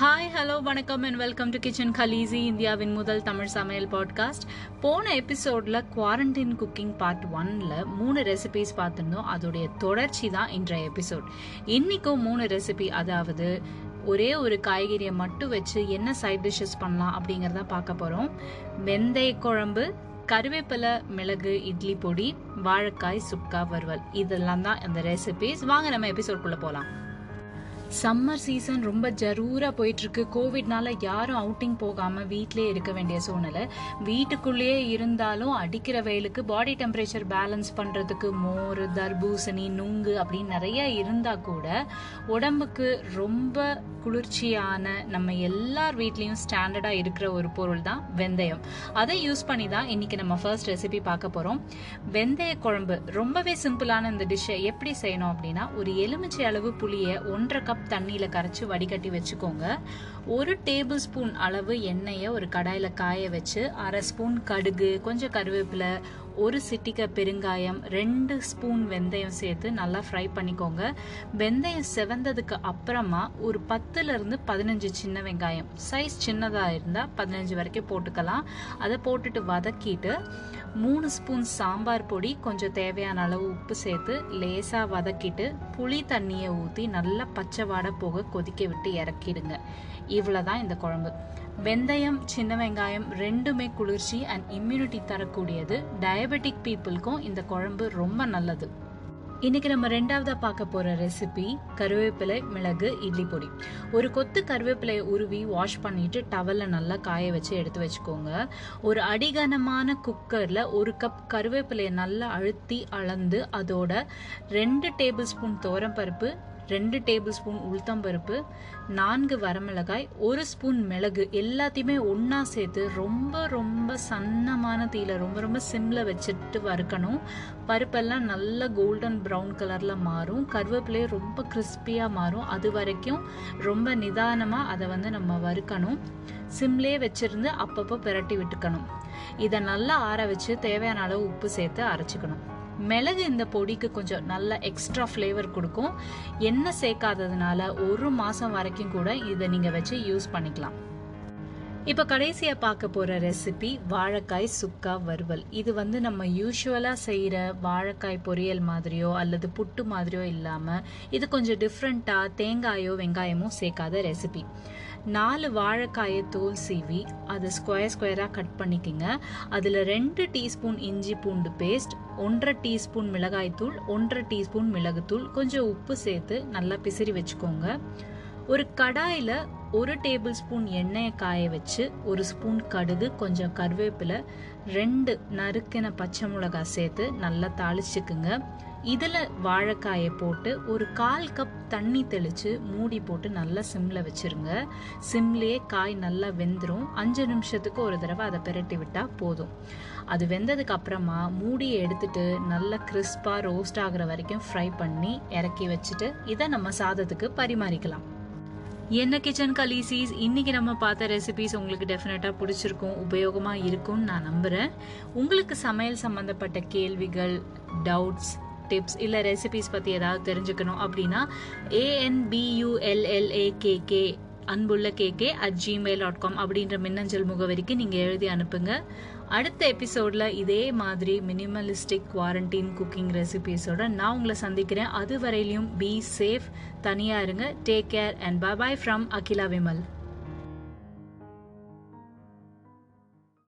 Hi hello வணக்கம் and welcome to kitchen Khaleesi இந்தியாவின் முதல் தமிழ் சமையல் பாட்காஸ்ட் போன எபிசோடில் குவாரண்டைன் குக்கிங் பார்ட் ஒனில் மூணு ரெசிபிஸ் பார்த்துருந்தோம். அதோடைய தொடர்ச்சி தான் இன்றைய எபிசோட் இன்றைக்கும் மூணு ரெசிபி அதாவது ஒரே ஒரு காய்கறியை மட்டும் வச்சு என்ன சைட் டிஷ்ஷஸ் பண்ணலாம் அப்படிங்கிறத பார்க்க போகிறோம் வெந்தய குழம்பு கருவேப்பிலை மிளகு இட்லி பொடி வாழைக்காய் சுக்கா வறுவல். இதெல்லாம் தான் அந்த ரெசிபிஸ் வாங்க நம்ம எபிசோட்குள்ளே போகலாம் சம்மர் சீசன் ரொம்ப ஜரூராக போயிட்டுருக்கு. கோவிட்னால யாரும் அவுட்டிங் போகாமல் வீட்டிலே இருக்க வேண்டிய சூழ்நிலை. வீட்டுக்குள்ளேயே இருந்தாலும் அடிக்கிற வெயிலுக்கு பாடி டெம்பரேச்சர் பேலன்ஸ் பண்ணுறதுக்கு மோர் தர்பூசணி நுங்கு அப்படின்னு நிறைய இருந்தால் கூட உடம்புக்கு ரொம்ப குளிர்ச்சியான நம்ம எல்லார் வீட்லேயும் ஸ்டாண்டர்டாக இருக்கிற ஒரு பொருள் தான் வெந்தயம். அதை யூஸ் பண்ணி தான் இன்றைக்கி நம்ம ஃபர்ஸ்ட் ரெசிபி பார்க்க போகிறோம் வெந்தய குழம்பு ரொம்பவே சிம்பிளான இந்த டிஷ்ஷை எப்படி செய்யணும் அப்படின்னா ஒரு எலுமிச்சை அளவு புளியை ஒன்றரை கப் தண்ணியில் கரைச்சி வடிகட்டி வச்சுக்கோங்க. ஒரு டேபிள் ஸ்பூன் அளவு எண்ணெயை ஒரு கடாயில் காய வச்சு அரை ஸ்பூன் கடுகு கொஞ்சம் கருவேப்பிலை ஒரு சிட்டிக்க பெருங்காயம் ரெண்டு ஸ்பூன் வெந்தயம் சேர்த்து நல்லா ஃப்ரை பண்ணிக்கோங்க. வெந்தயம் செவந்ததுக்கு அப்புறமா ஒரு பத்துலேருந்து பதினஞ்சு சின்ன வெங்காயம். சைஸ் சின்னதாக இருந்தால் பதினஞ்சு வரைக்கும் போட்டுக்கலாம். அதை போட்டுட்டு வதக்கிட்டு மூணு ஸ்பூன் சாம்பார் பொடி கொஞ்சம் தேவையான அளவு உப்பு சேர்த்து லேசாக வதக்கிட்டு புளி தண்ணியை ஊற்றி நல்லா பச்சை வாடை போக கொதிக்க விட்டு இறக்கிடுங்க. இவ்வளோதான் இந்த குழம்பு. வெந்தயம் சின்ன வெங்காயம் ரெண்டுமே குளிர்ச்சி அண்ட் இம்யூனிட்டி தரக்கூடியது. டயபெட்டிக் பீப்புளுக்கும் இந்த குழம்பு ரொம்ப நல்லது. இன்னைக்கு நம்ம ரெண்டாவதா பார்க்க போற ரெசிபி கருவேப்பிலை மிளகு இட்லி பொடி. ஒரு கொத்து கருவேப்பிலையை உருவி வாஷ் பண்ணிட்டு டவல்ல நல்லா காய வச்சு எடுத்து வச்சுக்கோங்க. ஒரு அடிகனமான குக்கர்ல ஒரு கப் கருவேப்பிலையை நல்லா அழுத்தி அளந்து அதோட ரெண்டு டேபிள் ஸ்பூன் பருப்பு ரெண்டு டேபிள் ஸ்பூன் உளுத்தம்பருப்பு நான்கு வரமிளகாய் ஒரு ஸ்பூன் மிளகு எல்லாத்தையுமே ஒன்றா சேர்த்து ரொம்ப ரொம்ப சன்னமான தீயில ரொம்ப ரொம்ப சிம்மில் வச்சுட்டு வறுக்கணும். பருப்பெல்லாம் நல்ல கோல்டன் ப்ரௌன் கலரில் மாறும். கருவேப்பிலையே ரொம்ப கிறிஸ்பியாக மாறும். அது வரைக்கும் ரொம்ப நிதானமாக அதை வந்து நம்ம வறுக்கணும். சிம்லே வச்சிருந்து அப்பப்போ பிரட்டி விட்டுக்கணும். இதை நல்லா ஆற வச்சு தேவையான அளவு உப்பு சேர்த்து அரைச்சிக்கணும். மிளகு இந்த பொடிக்கு கொஞ்சம் நல்ல எக்ஸ்ட்ரா ஃப்ளேவர் கொடுக்கும். எண்ணெய் சேர்க்காததுனால ஒரு மாதம் வரைக்கும் கூட இதை நீங்கள் வச்சு யூஸ் பண்ணிக்கலாம். இப்போ கடைசியாக பார்க்க போகிற ரெசிபி வாழைக்காய் சுக்கா வறுவல். இது வந்து நம்ம யூஸ்வலாக செய்கிற வாழைக்காய் பொரியல் மாதிரியோ அல்லது புட்டு மாதிரியோ இல்லாமல் இது கொஞ்சம் டிஃப்ரெண்ட்டாக தேங்காயோ வெங்காயமோ சேர்க்காத ரெசிபி நாலு வாழைக்காயை தோல் சீவி அதை ஸ்கொயர் ஸ்கொயராக கட் பண்ணிக்கோங்க. அதில் ரெண்டு டீஸ்பூன் இஞ்சி பூண்டு பேஸ்ட் ஒன்றரை டீஸ்பூன் மிளகாய்த்தூள் ஒன்றரை டீஸ்பூன் மிளகுத்தூள் கொஞ்சம் உப்பு சேர்த்து நல்லா பிசிறி வச்சுக்கோங்க. ஒரு கடாயில் ஒரு டேபிள் ஸ்பூன் எண்ணெயை காய வச்சு ஒரு ஸ்பூன் கடுகு கொஞ்சம் கருவேப்பிலை ரெண்டு நறுக்கின பச்சை மிளகாய் சேர்த்து நல்லா தாளிச்சுக்குங்க. இதில் வாழைக்காயை போட்டு ஒரு கால் கப் தண்ணி தெளித்து மூடி போட்டு நல்லா சிம்மில் வச்சுருங்க. சிம்லேயே காய் நல்லா வெந்துடும் அஞ்சு நிமிஷத்துக்கு ஒரு தடவை அதை பிரட்டி விட்டால் போதும். அது வெந்ததுக்கு அப்புறமா மூடியை எடுத்துட்டு நல்லா கிறிஸ்பாக ரோஸ்ட் ஆகிற வரைக்கும் ஃப்ரை பண்ணி இறக்கி வச்சுட்டு இதை நம்ம சாதத்துக்கு பரிமாறிக்கலாம். என்ன கிச்சன் கலீசிஸ்? இன்னைக்கு நம்ம பார்த்த ரெசிபிஸ் உங்களுக்கு டெஃபினட்டாக பிடிச்சிருக்கும் உபயோகமாக இருக்கும்னு நான் நம்புகிறேன் உங்களுக்கு சமையல் சம்மந்தப்பட்ட கேள்விகள் டவுட்ஸ் டிப்ஸ் இல்லை ரெசிபிஸ் பற்றி ஏதாவது தெரிஞ்சுக்கணும் அப்படின்னா ஏஎன்பியூஎல்எல்ஏகேகே அன்புள்ள KK at Gmail dot com அப்படின்ற மின்னஞ்சல் முகவரிக்கு நீங்கள் எழுதி அனுப்புங்க. அடுத்த எபிசோடில் இதே மாதிரி மினிமலிஸ்டிக் குவாரண்டைன் குக்கிங் ரெசிபீஸோட நான் உங்களை சந்திக்கிறேன். அது வரையிலையும் பி சேஃப் தனியாக இருங்க. Take care and bye from Akila Vimal.